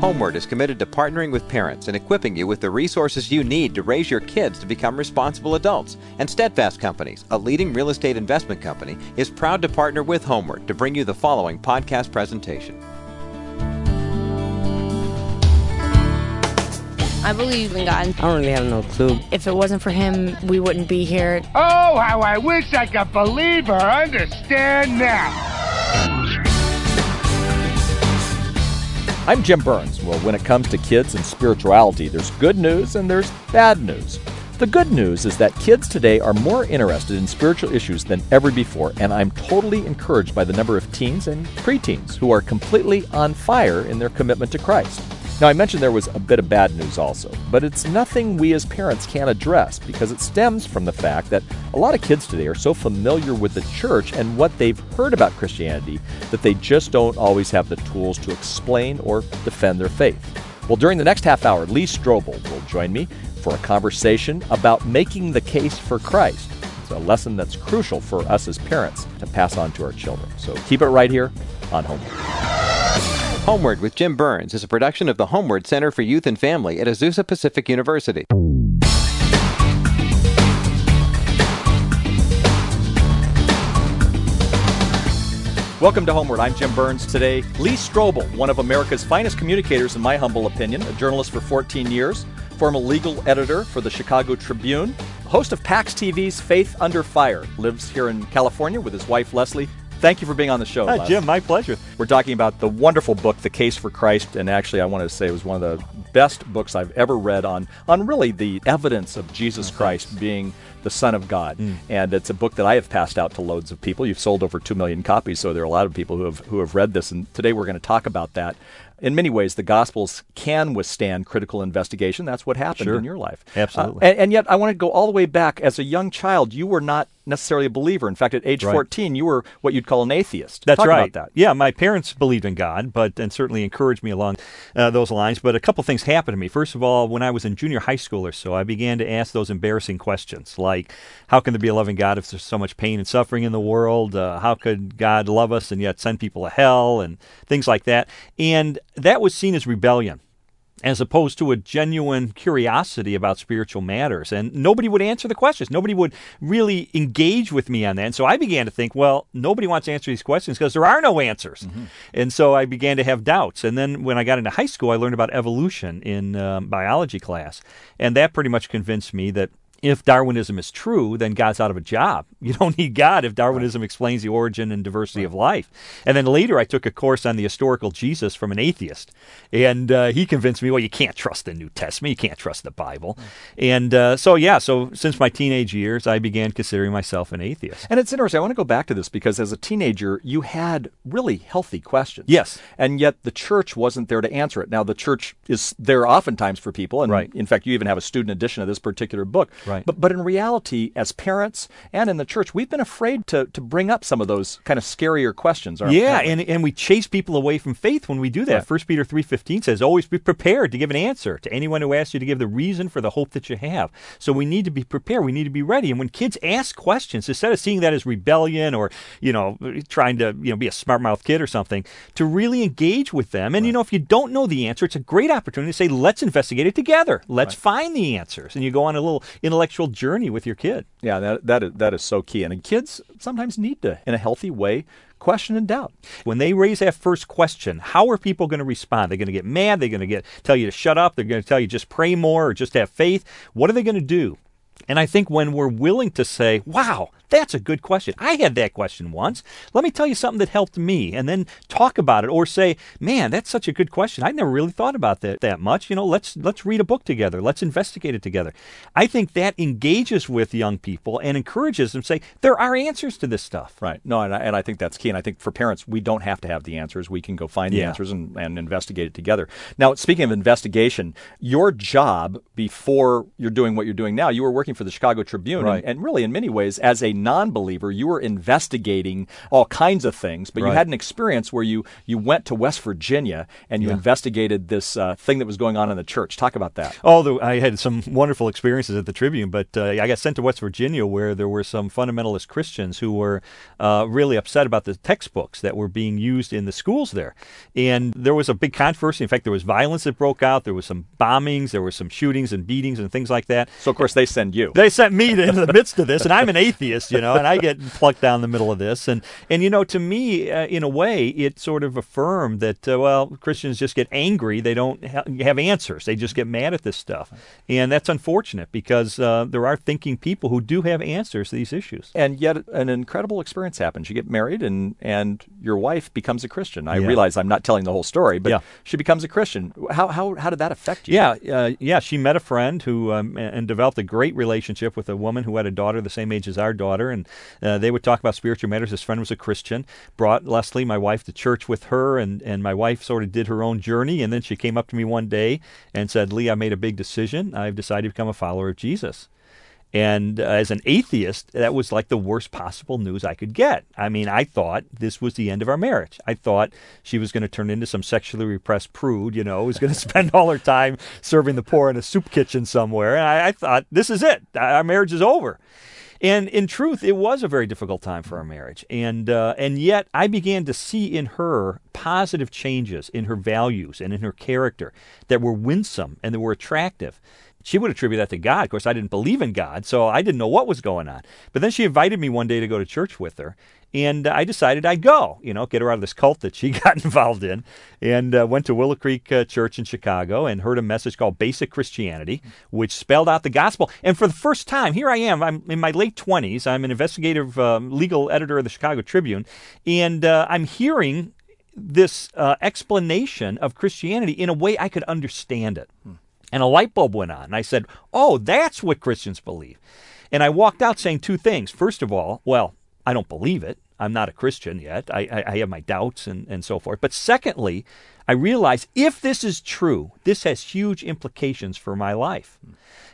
HomeWord is committed to partnering with parents and equipping you with the resources you need to raise your kids to become responsible adults. And Steadfast Companies, a leading real estate investment company, is proud to partner with HomeWord to bring you the following podcast presentation. I believe in God. I don't really have no clue. If it wasn't for him, we wouldn't be here. Oh, how I wish I could believe or understand now. I'm Jim Burns. Well, when it comes to kids and spirituality, there's good news and there's bad news. The good news is that kids today are more interested in spiritual issues than ever before, and I'm totally encouraged by the number of teens and preteens who are completely on fire in their commitment to Christ. Now, I mentioned there was a bit of bad news also, but it's nothing we as parents can't address because it stems from the fact that a lot of kids today are so familiar with the church and what they've heard about Christianity that they just don't always have the tools to explain or defend their faith. Well, during the next half hour, Lee Strobel will join me for a conversation about making the case for Christ. It's a lesson that's crucial for us as parents to pass on to our children. So keep it right here on HomeWord. HomeWord with Jim Burns is a production of the HomeWord Center for Youth and Family at Azusa Pacific University. Welcome to HomeWord. I'm Jim Burns. Today, Lee Strobel, one of America's finest communicators, in my humble opinion, a journalist for 14 years, former legal editor for the Chicago Tribune, host of PAX TV's Faith Under Fire, lives here in California with his wife Leslie, Thank you for being on the show. Hi, Jim. My pleasure. We're talking about the wonderful book, The Case for Christ, and actually, I want to say it was one of the best books I've ever read on on really the evidence of Jesus Christ being the Son of God. Mm. And it's a book that I have passed out to loads of people. You've sold over two million copies, so there are a lot of people who have who have read this. And today we're going to talk about that in many ways, the Gospels can withstand critical investigation. That's what happened sure. in your life. Absolutely. Uh, and, and, yet, I want to go all the way back. As a young child, you were not necessarily a believer. In fact, at age right. 14, you were what you'd call an atheist. That's Talk right. that. Yeah, my parents believed in God, but and certainly encouraged me along uh, those lines. But a couple things happened to me. First of all, when I was in junior high school or so, I began to ask those embarrassing questions like, how can there be a loving God if there's so much pain and suffering in the world? Uh, how could God love us and yet send people to hell and things like that? And that was seen as rebellion as opposed to a genuine curiosity about spiritual matters. And nobody would answer the questions. Nobody would really engage with me on that. And so I began to think, well, nobody wants to answer these questions because there are no answers. Mm-hmm. And so I began to have doubts. And then when I got into high school, I learned about evolution in um, biology class. And that pretty much convinced me that if Darwinism is true, then God's out of a job. You don't need God if Darwinism right. explains the origin and diversity right. of life. And then later, I took a course on the historical Jesus from an atheist, and uh, he convinced me, well, you can't trust the New Testament, you can't trust the Bible. Right. And uh, so, yeah, so since my teenage years, I began considering myself an atheist. And it's interesting. I want to go back to this because as a teenager, you had really healthy questions. Yes. And yet the church wasn't there to answer it. Now, the church is there oftentimes for people, and right. in fact, you even have a student edition of this particular book. Right. But, but in reality, as parents and in the church, we've been afraid to, to bring up some of those kind of scarier questions. yeah, and, and we chase people away from faith when we do that. First Peter 3.15 says, always be prepared to give an answer to anyone who asks you to give the reason for the hope that you have. So we need to be prepared. We need to be ready. And when kids ask questions, instead of seeing that as rebellion or, you know, trying to, you know, be a smart mouth kid or something, to really engage with them. And, right. you know, if you don't know the answer, it's a great opportunity to say, let's investigate it together. Let's right. find the answers. And you go on a little intellectual journey with your kid. Yeah, that, that, is, that is so key. And kids sometimes need to, in a healthy way, question and doubt. When they raise that first question, how are people going to respond? They're going to get mad. They're going to get tell you to shut up. They're going to tell you just pray more or just have faith. What are they going to do? And I think when we're willing to say, wow, that's a good question. I had that question once. Let me tell you something that helped me, and then talk about it, or say, man, that's such a good question. I never really thought about that that much. You know, let's let's read a book together. Let's investigate it together. I think that engages with young people and encourages them to say, there are answers to this stuff. Right. No, and I, and I think that's key. And I think for parents, we don't have to have the answers. We can go find the answers and, and investigate it together. Now, speaking of investigation, your job before you're doing what you're doing now, you were working for the Chicago Tribune, right. and, and really, in many ways, as a non-believer, you were investigating all kinds of things, but you had an experience where you you went to West Virginia and you Yeah. investigated this uh, thing that was going on in the church. Talk about that. Oh, the, I had some wonderful experiences at the Tribune, but uh, I got sent to West Virginia where there were some fundamentalist Christians who were uh, really upset about the textbooks that were being used in the schools there. And there was a big controversy. In fact, there was violence that broke out. There was some bombings. There were some shootings and beatings and things like that. So of course they send you. They sent me into the midst of this, and I'm an atheist, you know, and I get plucked down the middle of this. And, and you know, to me, uh, in a way, it sort of affirmed that, uh, well, Christians just get angry. They don't ha- have answers. They just get mad at this stuff. And that's unfortunate because uh, there are thinking people who do have answers to these issues. and yet an incredible experience happens. You get married, and and your wife becomes a Christian. I Yeah. realize I'm not telling the whole story, but Yeah. she becomes a Christian. How how how did that affect you? Yeah, uh, yeah. She met a friend who um, and developed a great relationship with a woman who had a daughter the same age as our daughter, and uh, they would talk about spiritual matters. This friend was a Christian. Brought Leslie, my wife, to church with her, and and my wife sort of did her own journey. And then she came up to me one day and said, "Lee, I made a big decision. I've decided to become a follower of Jesus." And uh, as an atheist, that was like the worst possible news I could get. I mean, I thought this was the end of our marriage. I thought she was going to turn into some sexually repressed prude, you know, who's going to spend all her time serving the poor in a soup kitchen somewhere. And I, I thought, this is it. Our marriage is over. And in truth, it was a very difficult time for our marriage. And, uh, and yet, I began to see in her positive changes in her values and in her character that were winsome and that were attractive. She would attribute that to God. Of course, I didn't believe in God, so I didn't know what was going on. But then she invited me one day to go to church with her, and I decided I'd go, you know, get her out of this cult that she got involved in, and uh, went to Willow Creek uh, Church in Chicago and heard a message called Basic Christianity, which spelled out the gospel. And for the first time, here I am, I'm in my late 20s, I'm an investigative um, legal editor of the Chicago Tribune, and uh, I'm hearing this uh, explanation of Christianity in a way I could understand it. And a light bulb went on. And I said, Oh, that's what Christians believe. And I walked out saying two things. First of all, well, I don't believe it. I'm not a Christian yet. I, I, I have my doubts and, and so forth. But secondly, I realized if this is true, this has huge implications for my life.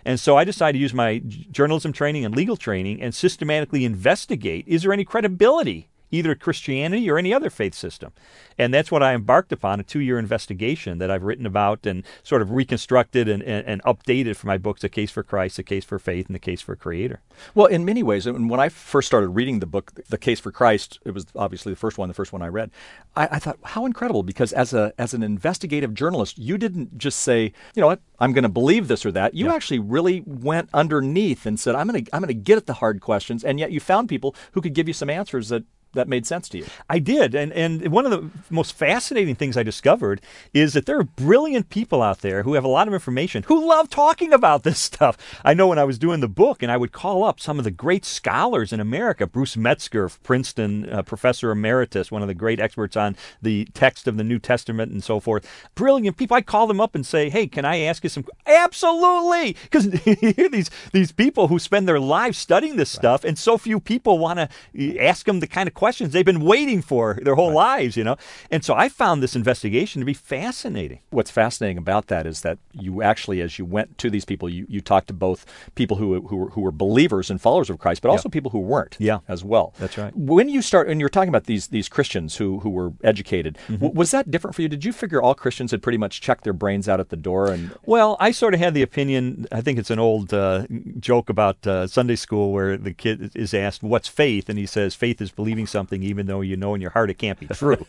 And so I decided to use my journalism training and legal training and systematically investigate is there any credibility either Christianity or any other faith system. And that's what I embarked upon a two year investigation that I've written about and sort of reconstructed and, and, and updated for my books A Case for Christ, A Case for Faith, and The Case for Creator. Well, in many ways, and when I first started reading the book, The Case for Christ, it was obviously the first one, the first one I read. I, I thought, how incredible! Because as a as an investigative journalist, you didn't just say, you know what, I'm going to believe this or that. You actually really went underneath and said, I'm going to I'm going to get at the hard questions, and yet you found people who could give you some answers that that made sense to you. I did, and and one of the most fascinating things I discovered is that there are brilliant people out there who have a lot of information who love talking about this stuff. I know when I was doing the book, and I would call up some of the great scholars in America, Bruce Metzger of Princeton, uh, professor emeritus, one of the great experts on the text of the New Testament and so forth. Brilliant people. I'd call them up and say, "Hey, can I ask you some?" Absolutely, because you hear these these people who spend their lives studying this stuff, and so few people want to ask them the kind of questions they've been waiting for their whole lives, you know. And so I found this investigation to be fascinating. What's fascinating about that is that you actually, as you went to these people, you, you talked to both people who who were, who were believers and followers of Christ, but also people who weren't. Yeah. as well. That's right. When you start, and you're talking about these these Christians who who were educated, Mm-hmm. w- was that different for you? Did you figure all Christians had pretty much checked their brains out at the door? And Well, I sort of had the opinion. I think it's an old uh, joke about uh, Sunday school where the kid is asked, "What's faith?" and he says, "Faith is believing something even though you know in your heart it can't be true."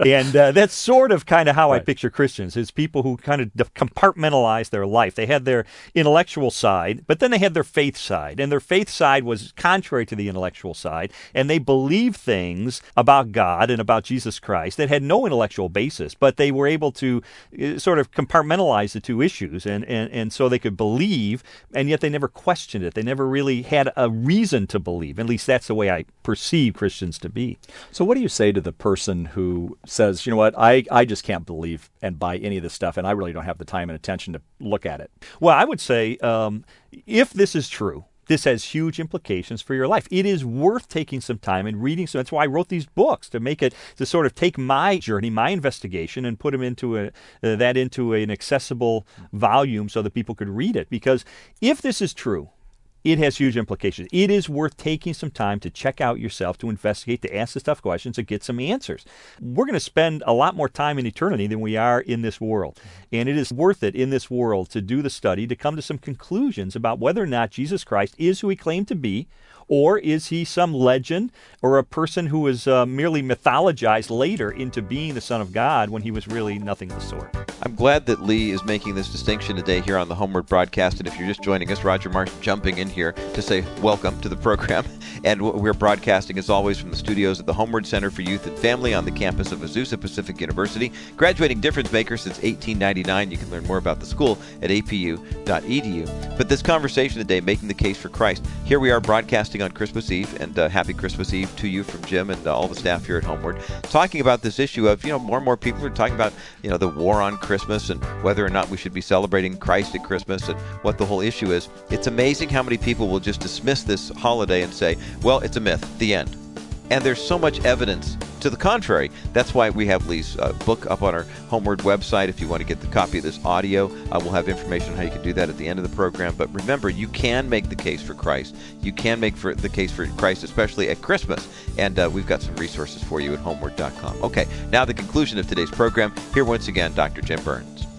and uh, that's sort of kind of how I picture Christians: is people who kind of compartmentalize their life. They had their intellectual side, but then they had their faith side, and their faith side was contrary to the intellectual side, and they believed things about God and about Jesus Christ that had no intellectual basis, but they were able to uh, sort of compartmentalize the two issues, and, and, and so they could believe, and yet they never questioned it. They never really had a reason to believe. At least that's the way I perceive Christians to be. so, what do you say to the person who says, you know what, I I just can't believe and buy any of this stuff, and I really don't have the time and attention to look at it? Well, I would say um, if this is true, this has huge implications for your life. It is worth taking some time and reading. So that's why I wrote these books to make it to sort of take my journey, my investigation, and put them into a uh, that into an accessible volume so that people could read it. Because if this is true, it has huge implications. It is worth taking some time to check out yourself, to investigate, to ask the tough questions, and get some answers. We're going to spend a lot more time in eternity than we are in this world. And it is worth it in this world to do the study, to come to some conclusions about whether or not Jesus Christ is who he claimed to be, or is he some legend or a person who was uh, merely mythologized later into being the Son of God when he was really nothing of the sort? I'm glad that Lee is making this distinction today here on the HomeWord broadcast. And if you're just joining us, Roger Marsh jumping in here to say welcome to the program. And we're broadcasting, as always, from the studios at the HomeWord Center for Youth and Family on the campus of Azusa Pacific University. Graduating difference maker since 1899. You can learn more about the school at apu.edu. But this conversation today, making the case for Christ, here we are broadcasting on Christmas Eve, and uh, happy Christmas Eve to you from Jim and uh, all the staff here at HomeWord, talking about this issue of, you know, more and more people are talking about, you know, the war on Christmas and whether or not we should be celebrating Christ at Christmas and what the whole issue is. It's amazing how many people will just dismiss this holiday and say, well, it's a myth, the end. And there's so much evidence to the contrary. That's why we have Lee's uh, book up on our HomeWord website. If you want to get the copy of this audio, uh, we'll have information on how you can do that at the end of the program. But remember, you can make the case for Christ. You can make for the case for Christ, especially at Christmas. And uh, we've got some resources for you at homeword.com. Okay, now the conclusion of today's program. Here once again, Dr. Jim Burns.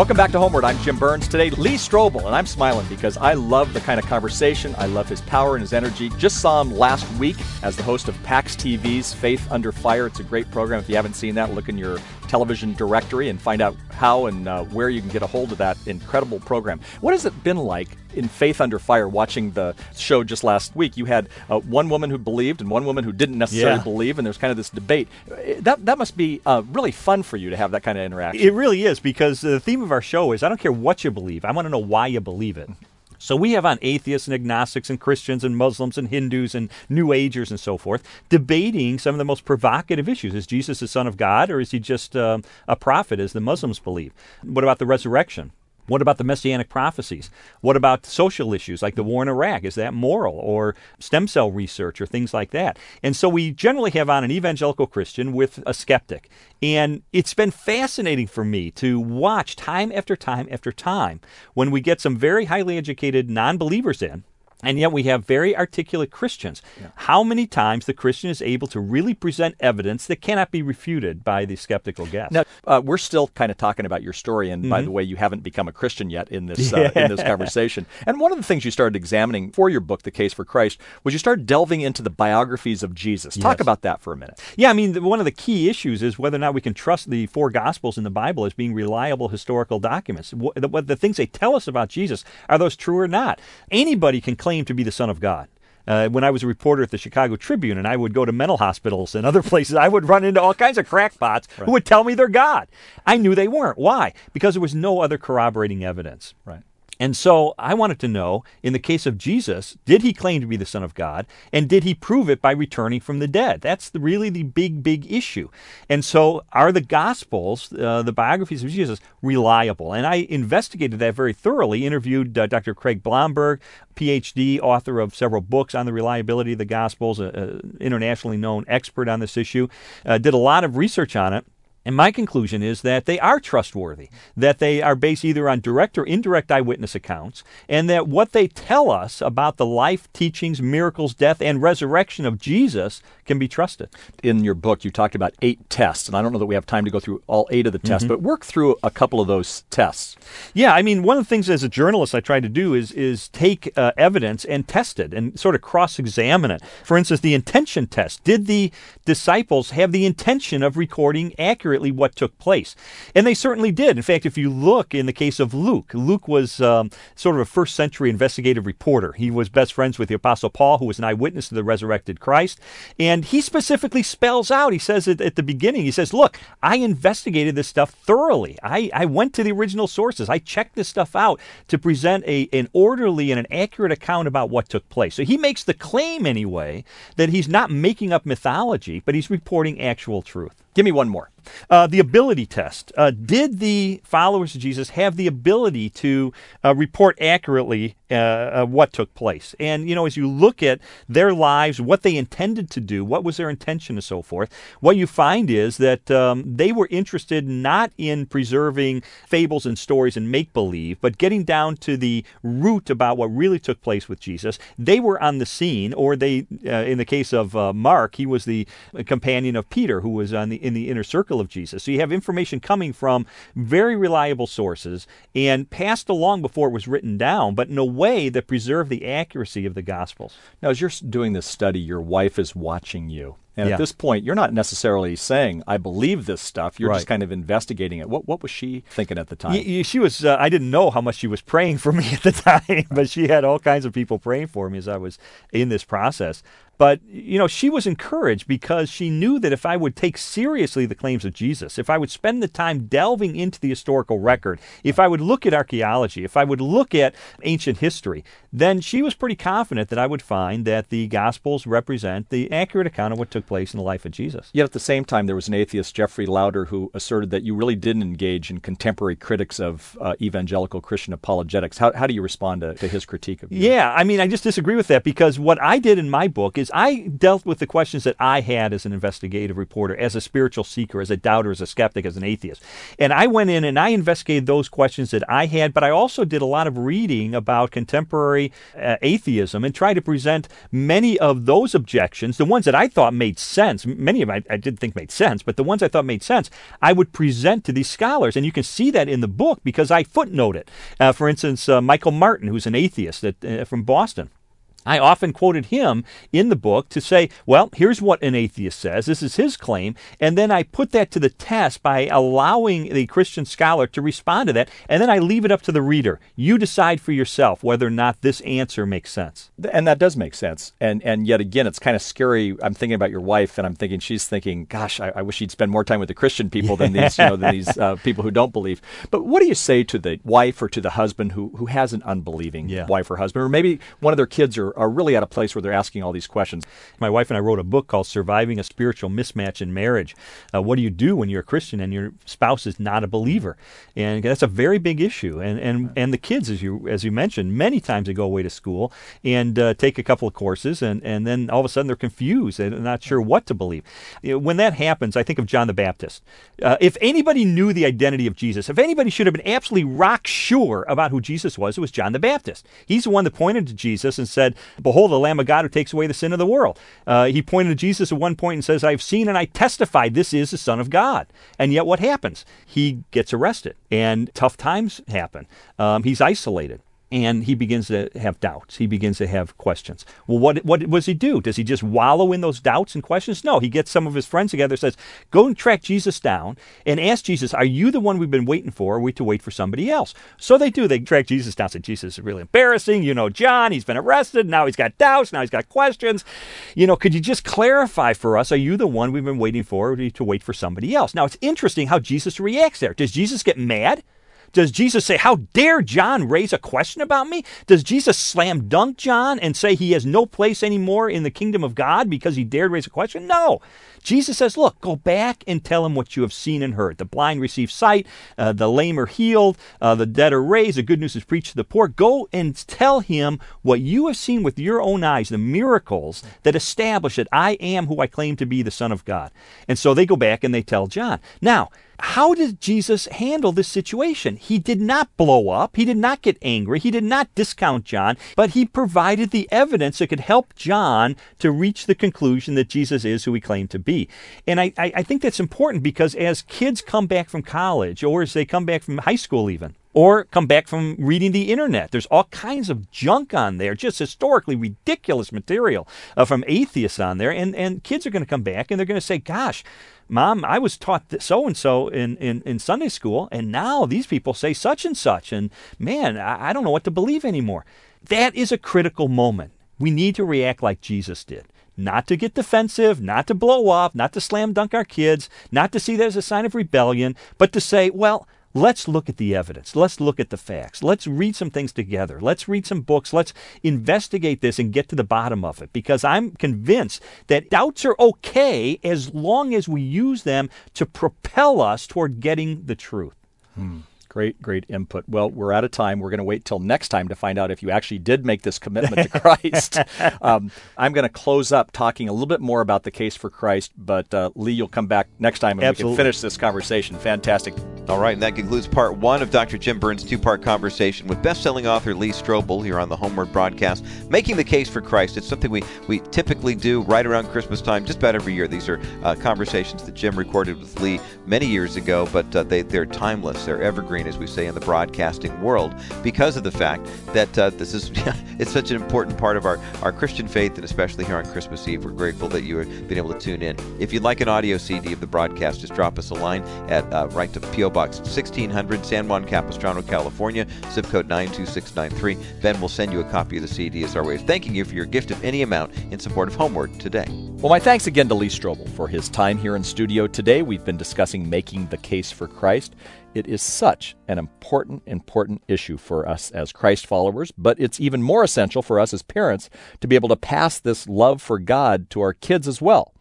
Welcome back to HomeWord. I'm Jim Burns. Today, Lee Strobel, and I'm smiling because I love the kind of conversation. I love his power and his energy. Just saw him last week as the host of PAX TV's Faith Under Fire. It's a great program. If you haven't seen that, look in your television directory and find out how and uh, where you can get a hold of that incredible program. What has it been like in Faith Under Fire watching the show just last week? You had uh, one woman who believed and one woman who didn't necessarily Yeah. believe, and there's kind of this debate. Uh, That, that must be uh, really fun for you to have that kind of interaction. It really is because the theme of our show is I don't care what you believe, I want to know why you believe it. So we have on atheists and agnostics and Christians and Muslims and Hindus and New Agers and so forth debating some of the most provocative issues. Is Jesus the Son of God or is he just um, a prophet, as the Muslims believe? What about the resurrection? What about the messianic prophecies? What about social issues like the war in Iraq? Is that moral? Or stem cell research or things like that? And so we generally have on an evangelical Christian with a skeptic. And it's been fascinating for me to watch time after time after time when we get some very highly educated non believers in. And yet we have very articulate Christians. How many times the Christian is able to really present evidence that cannot be refuted by the skeptical guest? Now, uh, we're still kind of talking about your story, and by the way, you haven't become a Christian yet in this uh, in this conversation. And one of the things you started examining for your book, The Case for Christ, was you started delving into the biographies of Jesus. Talk Yes. about that for a minute. Yeah, I mean, the, one of the key issues is whether or not we can trust the four Gospels in the Bible as being reliable historical documents. What, the, what the things they tell us about Jesus are those true or not? Anybody can claim to be the Son of God. Uh, when I was a reporter at the Chicago Tribune and I would go to mental hospitals and other places, I would run into all kinds of crackpots who would tell me they're God. I knew they weren't. Why? Because there was no other corroborating evidence. Right. And so I wanted to know, in the case of Jesus, did he claim to be the Son of God? And did he prove it by returning from the dead? That's the, really the big, big issue. And so are the Gospels, uh, the biographies of Jesus, reliable? And I investigated that very thoroughly, interviewed uh, Dr. Craig Blomberg, PhD, author of several books on the reliability of the Gospels, an internationally known expert on this issue, uh, did a lot of research on it. And my conclusion is that they are trustworthy, that they are based either on direct or indirect eyewitness accounts, and that what they tell us about the life, teachings, miracles, death, and resurrection of Jesus can be trusted. In your book, you talked about eight tests, and I don't know that we have time to go through all eight of the tests, but work through a couple of those tests. Yeah, I mean, one of the things as a journalist I try to do is is take uh, evidence and test it and sort of cross examine it. For instance, the intention test. Did the disciples have the intention of recording accurately what took place? And they certainly did. In fact, if you look in the case of Luke, Luke was um, sort of a first century investigative reporter. He was best friends with the Apostle Paul, who was an eyewitness to the resurrected Christ. And he specifically spells out, he says it at the beginning, he says, Look, I investigated this stuff thoroughly. I, I went to the original sources. I checked this stuff out to present a, an orderly and an accurate account about what took place. So he makes the claim, anyway, that he's not making up mythology, but he's reporting actual truth. Give me one more. Uh, the ability test. Uh, did the followers of Jesus have the ability to uh, report accurately uh, uh, what took place? And, you know, as you look at their lives, what they intended to do, what was their intention, and so forth, what you find is that um, they were interested not in preserving fables and stories and make believe, but getting down to the root about what really took place with Jesus. They were on the scene, or they, uh, in the case of Mark, he was the companion of Peter, who was on the in the inner circle of Jesus. So you have information coming from very reliable sources and passed along before it was written down, but in a way that preserved the accuracy of the Gospels. Now, as you're doing this study, your wife is watching you. And Yeah. at this point, you're not necessarily saying, I believe this stuff. You're Right. just kind of investigating it. What, what was she thinking at the time? Y- y- she was. Uh, I didn't know how much she was praying for me at the time, but she had all kinds of people praying for me as I was in this process. But you know, she was encouraged because she knew that if I would take seriously the claims of Jesus, if I would spend the time delving into the historical record, if I would look at archaeology, if I would look at ancient history, then she was pretty confident that I would find that the Gospels represent the accurate account of what took place in the life of Jesus. Yet at the same time, there was an atheist, Jeffery Lowder, who asserted that you really didn't engage in contemporary critics of uh, evangelical Christian apologetics. How, how do you respond to, to his critique of you? Yeah, I mean, I just disagree with that because what I did in my book is I dealt with the questions that I had as an investigative reporter, as a spiritual seeker, as a doubter, as a skeptic, as an atheist. And I went in and I investigated those questions that I had, but I also did a lot of reading about contemporary uh, atheism and tried to present many of those objections, the ones that I thought made sense, many of them I, I didn't think made sense, but the ones I thought made sense, I would present to these scholars. And you can see that in the book because I footnote it. Uh, for instance, uh, Michael Martin, who's an atheist that, uh, from Boston. I often quoted him in the book to say, well, here's what an atheist says. This is his claim. And then I put that to the test by allowing the Christian scholar to respond to that. And then I leave it up to the reader. You decide for yourself whether or not this answer makes sense. And that does make sense. And and yet again, it's kind of scary. I'm thinking about your wife, and I'm thinking she's thinking, "Gosh, I, I wish she'd spend more time with the Christian people than these, you know, than these uh, people who don't believe." But what do you say to the wife or to the husband who who has an unbelieving Yeah. wife or husband, or maybe one of their kids are, really at a place where they're asking all these questions? My wife and I wrote a book called Surviving a Spiritual Mismatch in Marriage. Uh, what do you do when you're a Christian and your spouse is not a believer? And that's a very big issue. And and, and the kids, as you as you mentioned, many times they go away to school and uh, take a couple of courses, and, and then all of a sudden they're confused. They're not sure what to believe. When that happens, I think of John the Baptist. Uh, if anybody knew the identity of Jesus, if anybody should have been absolutely rock sure about who Jesus was, it was John the Baptist. He's the one that pointed to Jesus and said, Behold, the Lamb of God who takes away the sin of the world. Uh, he pointed to Jesus at one point and says, I've seen and I testify this is the Son of God. And yet what happens? He gets arrested and tough times happen. Um, he's isolated. And he begins to have doubts. He begins to have questions. Well, what what does he do? Does he just wallow in those doubts and questions? No. He gets some of his friends together, says, "Go and track Jesus down and ask Jesus, are you the one we've been waiting for? Or are we to wait for somebody else?" So they do. They track Jesus down. Say, "Jesus is really embarrassing. You know, John. He's been arrested. Now he's got doubts. Now he's got questions. You know, could you just clarify for us? Are you the one we've been waiting for? Or to wait for somebody else?" Now it's interesting how Jesus reacts there. Does Jesus get mad? Does Jesus say, How dare John raise a question about me? Does Jesus slam dunk John and say he has no place anymore in the kingdom of God because he dared raise a question? No. Jesus says, Look, go back and tell him what you have seen and heard. The blind receive sight, uh, the lame are healed, uh, the dead are raised, the good news is preached to the poor. Go and tell him what you have seen with your own eyes, the miracles that establish that I am who I claim to be, the Son of God. And so they go back and they tell John. Now, how did Jesus handle this situation? He did not blow up. He did not get angry. He did not discount John, but he provided the evidence that could help John to reach the conclusion that Jesus is who he claimed to be. And I, I, think that's important because as kids come back from college or as they come back from high school, even, or come back from reading the internet. There's all kinds of junk on there, just historically ridiculous material uh, from atheists on there. And, and kids are going to come back and they're going to say, gosh, Mom, I was taught so and so in in Sunday school, and now these people say such and such. And man, I, I don't know what to believe anymore. That is a critical moment. We need to react like Jesus did. Not to get defensive, not to blow up, not to slam dunk our kids, not to see that as a sign of rebellion, but to say, well, let's look at the evidence. Let's look at the facts. Let's read some things together. Let's read some books. Let's investigate this and get to the bottom of it because I'm convinced that doubts are okay as long as we use them to propel us toward getting the truth. Hmm. Great, great input. Well, we're out of time. We're going to wait till next time to find out if you actually did make this commitment to Christ. um, I'm going to close up talking a little bit more about the case for Christ, but uh, Lee, you'll come back next time and Absolutely. we can finish this conversation. Fantastic. All right, and that concludes part one of Dr. Jim Burns' two part conversation with best selling author Lee Strobel here on the HomeWord broadcast. Making the case for Christ. It's something we, we typically do right around Christmas time, just about every year. These are uh, conversations that Jim recorded with Lee many years ago, but uh, they, they're timeless. They're evergreen, as we say in the broadcasting world, because of the fact that uh, this is it's such an important part of our, our Christian faith, and especially here on Christmas Eve. We're grateful that you have been able to tune in. If you'd like an audio CD of the broadcast, just drop us a line at uh, right to P.O. Box 1600, San Juan Capistrano, California, zip code 92693. Ben will send you a copy of the CD as our way of thanking you for your gift of any amount in support of HomeWord today. Well, my thanks again to Lee Strobel for his time here in studio today. We've been discussing making the case for Christ. It is such an important, important issue for us as Christ followers, but it's even more essential for us as parents to be able to pass this love for God to our kids as well.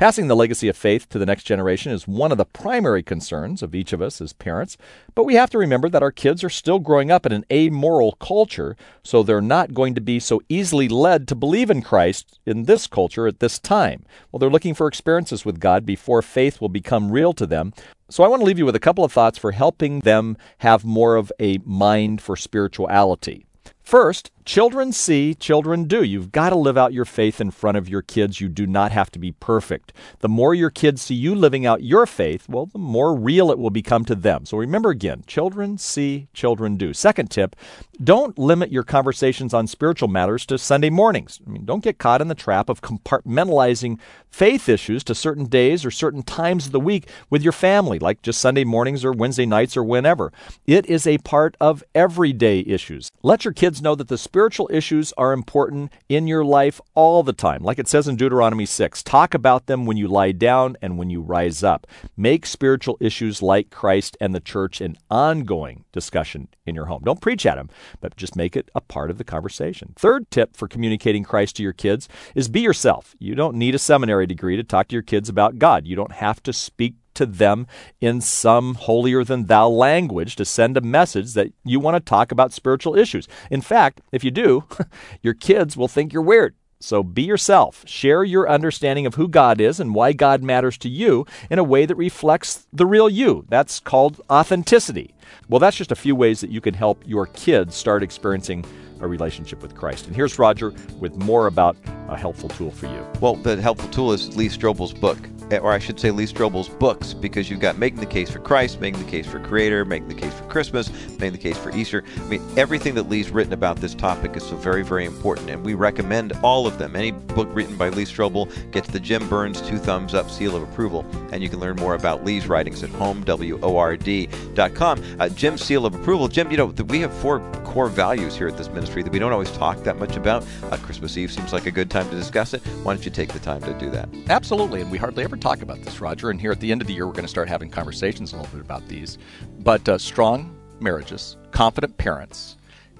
Passing the legacy of faith to the next generation is one of the primary concerns of each of us as parents, but we have to remember that our kids are still growing up in an amoral culture, so they're not going to be so easily led to believe in Christ in this culture at this time. Well, they're looking for experiences with God before faith will become real to them. So I want to leave you with a couple of thoughts for helping them have more of a mind for spirituality. First, children see, children do. You've got to live out your faith in front of your kids. You do not have to be perfect. The more your kids see you living out your faith, well, the more real it will become to them. So remember again, children see, children do. Second tip, don't limit your conversations on spiritual matters to Sunday mornings. I mean, don't get caught in the trap of compartmentalizing faith issues to certain days or certain times of the week with your family, like just Sunday mornings or Wednesday nights or whenever. It is a part of everyday issues. Let your kids know that the spiritual issues are important in your life all the time. Like it says in Deuteronomy 6, talk about them when you lie down and when you rise up. Make spiritual issues like Christ and the church an ongoing discussion in your home. Don't preach at them, but just make it a part of the conversation. Third tip for communicating Christ to your kids is be yourself. You don't need a seminary degree to talk to your kids about God. You don't have to speak to them in some holier than thou language to send a message that you want to talk about spiritual issues. In fact, if you do, your kids will think you're weird. So be yourself. Share your understanding of who God is and why God matters to you in a way that reflects the real you. That's called authenticity. Well, that's just a few ways that you can help your kids start experiencing a relationship with Christ. And here's Roger with more about a helpful tool for you. Well, the helpful tool is Lee Strobel's book, or I should say Lee Strobel's books, because you've got Making the Case for Christ, Making the Case for Creator, Making the Case for Christmas, Making the Case for Easter. I mean, everything that Lee's written about this topic is so very, very important, and we recommend all of them. Any book written by Lee Strobel gets the Jim Burns two thumbs up seal of approval, and you can learn more about Lee's writings at homeword.com. Uh, Jim's seal of approval. Jim, you know, we have four core values here at this ministry that we don't always talk that much about. Uh, Christmas Eve seems like a good time to discuss it. Why don't you take the time to do that? Absolutely, and we hardly ever talk about this, Roger. And here at the end of the year, we're going to start having conversations a little bit about these. But uh, strong marriages, confident parents,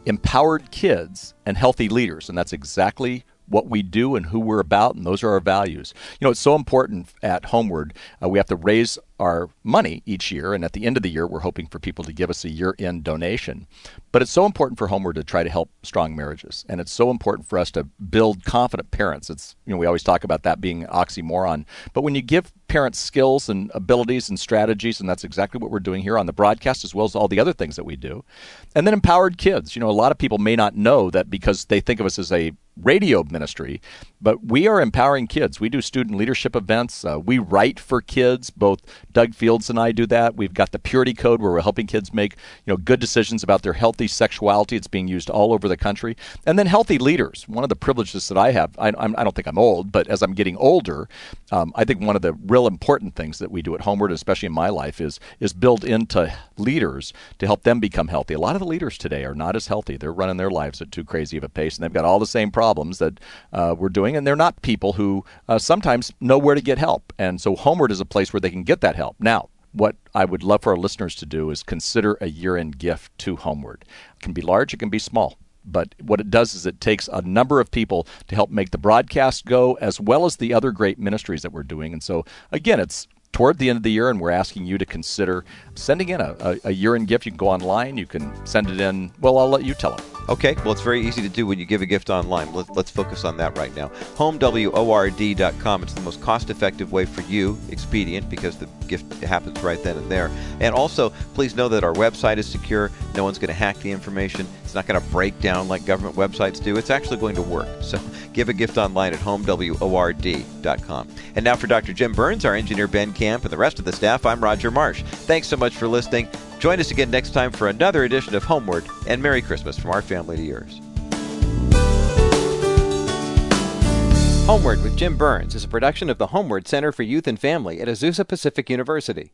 empowered kids, and healthy leaders. And that's exactly what we do and who we're about, and those are our values. You know, it's so important at HomeWord. Uh, we have to raise our money each year, and at the end of the year, we're hoping for people to give us a year end donation. But it's so important for HomeWord to try to help strong marriages, and it's so important for us to build confident parents. It's you know we always talk about that being oxymoron, but when you give parents skills and abilities and strategies, and that's exactly what we're doing here on the broadcast as well as all the other things that we do, and then empowered kids. You know, a lot of people may not know that because they think of us as a radio ministry, but we are empowering kids. We do student leadership events. Uh, we write for kids. Both Doug Fields and I do that. We've got the Purity Code where we're helping kids make you know good decisions about their healthy sexuality. It's being used all over the country. And then healthy leaders. One of the privileges that I have, I, I'm, do not think I'm old, but as I'm getting older, um, I think one of the real important things that we do at HomeWord, especially in my life, is is build into leaders to help them become healthy. A lot of the leaders today are not as healthy. They're running their lives at too crazy of a pace, and they've got all the same problems that uh, we're doing, and they're not people who uh, sometimes know where to get help. And so HomeWord is a place where they can get that help. Now, what I would love for our listeners to do is consider a year end gift to HomeWord. It can be large, it can be small. But what it does is it takes a number of people to help make the broadcast go, as well as the other great ministries that we're doing. And so, again, it's toward the end of the year, and we're asking you to consider sending in a, a, a year end gift. You can go online, you can send it in. Well, I'll let you tell them. Okay, well, it's very easy to do when you give a gift online. Let, us focus on that right now. HomeWORD.com. It's the most cost effective way for you, expedient, because the gift happens right then and there. And also, please know that our website is secure. No one's going to hack the information. It's not going to break down like government websites do. It's actually going to work. So give a gift online at HomeWORD.com. And now for Dr. Jim Burns, our engineer Ben Camp, and the rest of the staff, I'm Roger Marsh. Thanks so much for listening. Join us again next time for another edition of HomeWord, and Merry Christmas from our family to yours. HomeWord with Jim Burns is a production of the HomeWord Center for Youth and Family at Azusa Pacific University.